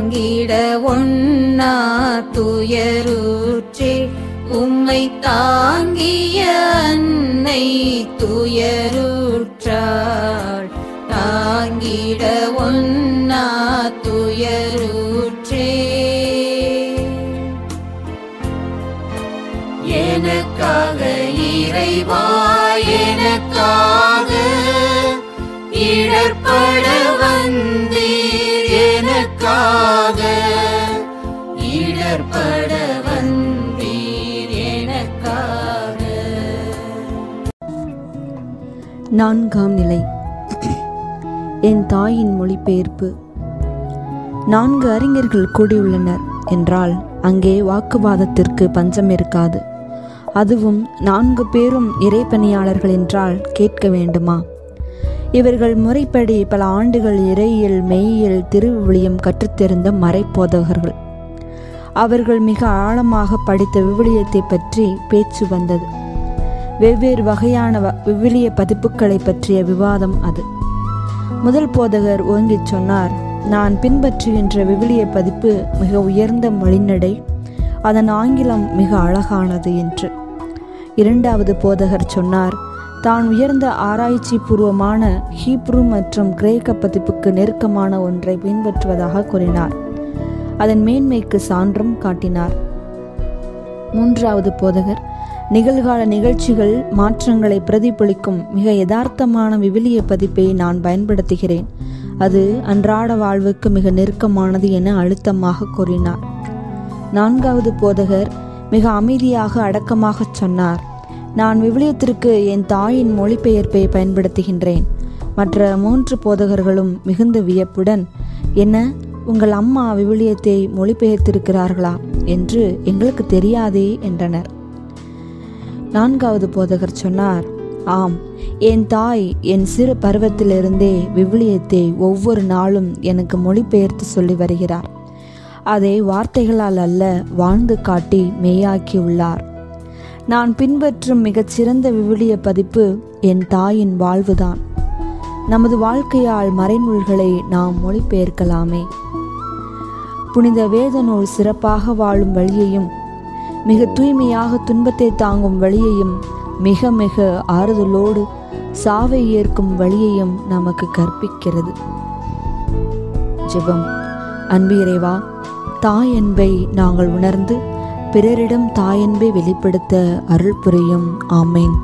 தாங்கிட ஒன்னா துயருற்றே உம்மை தாங்கிய அன்னை துயருற்றாள். தாங்கிட ஒன்னா துயருற்றே. எனக்காக இறைவா எனக்காக இடர்பட வந்தீர் எனக்காக. நான்காம் நிலை. என் தாயின் மொழிபெயர்ப்பு. நான்கு அறிஞர்கள் கூடியுள்ளனர் என்றால் அங்கே வாக்குவாதத்திற்கு பஞ்சம் இருக்காது. அதுவும் நான்கு பேரும் இறைப்பணியாளர்கள் என்றால் கேட்க வேண்டுமா? இவர்கள் முறைப்படி பல ஆண்டுகள் இறையியல் மெய்யியல் திருவிழியம் கற்றுத்தெரிந்த மறைப்போதகர்கள். அவர்கள் மிக ஆழமாக படித்த விவிலியத்தை பற்றி பேச்சு வந்தது. வெவ்வேறு வகையான வ- விவிலிய பதிப்புகளை பற்றிய விவாதம் அது. முதல் போதகர் ஓங்கிச் சொன்னார் நான் பின்பற்றுகின்ற விவிலிய பதிப்பு மிக உயர்ந்த மொழிநடை அதன் ஆங்கிலம் மிக அழகானது என்று. இரண்டாவது போதகர் சொன்னார் தான் உயர்ந்த ஆராய்ச்சி பூர்வமான ஹீப்ரு மற்றும் கிரேக்க பதிப்புக்கு நெருக்கமான ஒன்றை பின்பற்றுவதாக கூறினார். அதன் மேன்மைக்கு சான்றும் காட்டினார். மூன்றாவது போதகர் நிகழ்கால நிகழ்ச்சிகள் மாற்றங்களை பிரதிபலிக்கும் மிக யதார்த்தமான விவிலிய பதிப்பை நான் பயன்படுத்துகிறேன். அது அன்றாட வாழ்வுக்கு மிக நெருக்கமானது என அழுத்தமாக கூறினார். நான்காவது போதகர் மிக அமைதியாக அடக்கமாகச் சொன்னார். நான் விவிலியத்திற்கு என் தாயின் மொழிபெயர்ப்பை பயன்படுத்துகின்றேன். மற்ற மூன்று போதகர்களும் மிகுந்த வியப்புடன் என்ன உங்கள் அம்மா விவிலியத்தை மொழிபெயர்த்திருக்கிறார்களா என்று எங்களுக்கு தெரியாதே என்றனர். நான்காவது போதகர் சொன்னார் ஆம் என் தாய் என் சிறு பருவத்திலிருந்தே விவிலியத்தை ஒவ்வொரு நாளும் எனக்கு மொழிபெயர்த்து சொல்லி வருகிறார். அதை வார்த்தைகளால் அல்ல வாழ்ந்து காட்டி மெய்யாக்கியுள்ளார் நான் பின்பற்றும் மிகச்சிறந்த விவிலிய பதிப்பு என் தாயின் வாழ்வுதான். நமது வாழ்க்கையால் மறைநூல்களை நாம் மொழிபெயர்க்கலாமே. புனித வேத நூல் சிறப்பாக வாழும் வழியையும் மிக தூய்மையாக துன்பத்தை தாங்கும் வழியையும் மிக மிக ஆறுதலோடு சாவை ஏற்கும் வழியையும் நமக்கு கற்பிக்கிறது. ஜெபம். அன்பு இறைவா தாய் அன்பை நாங்கள் உணர்ந்து பிறரிடம் தாயன்பை வெளிப்படுத்த அருள் புரியும். ஆமேன்.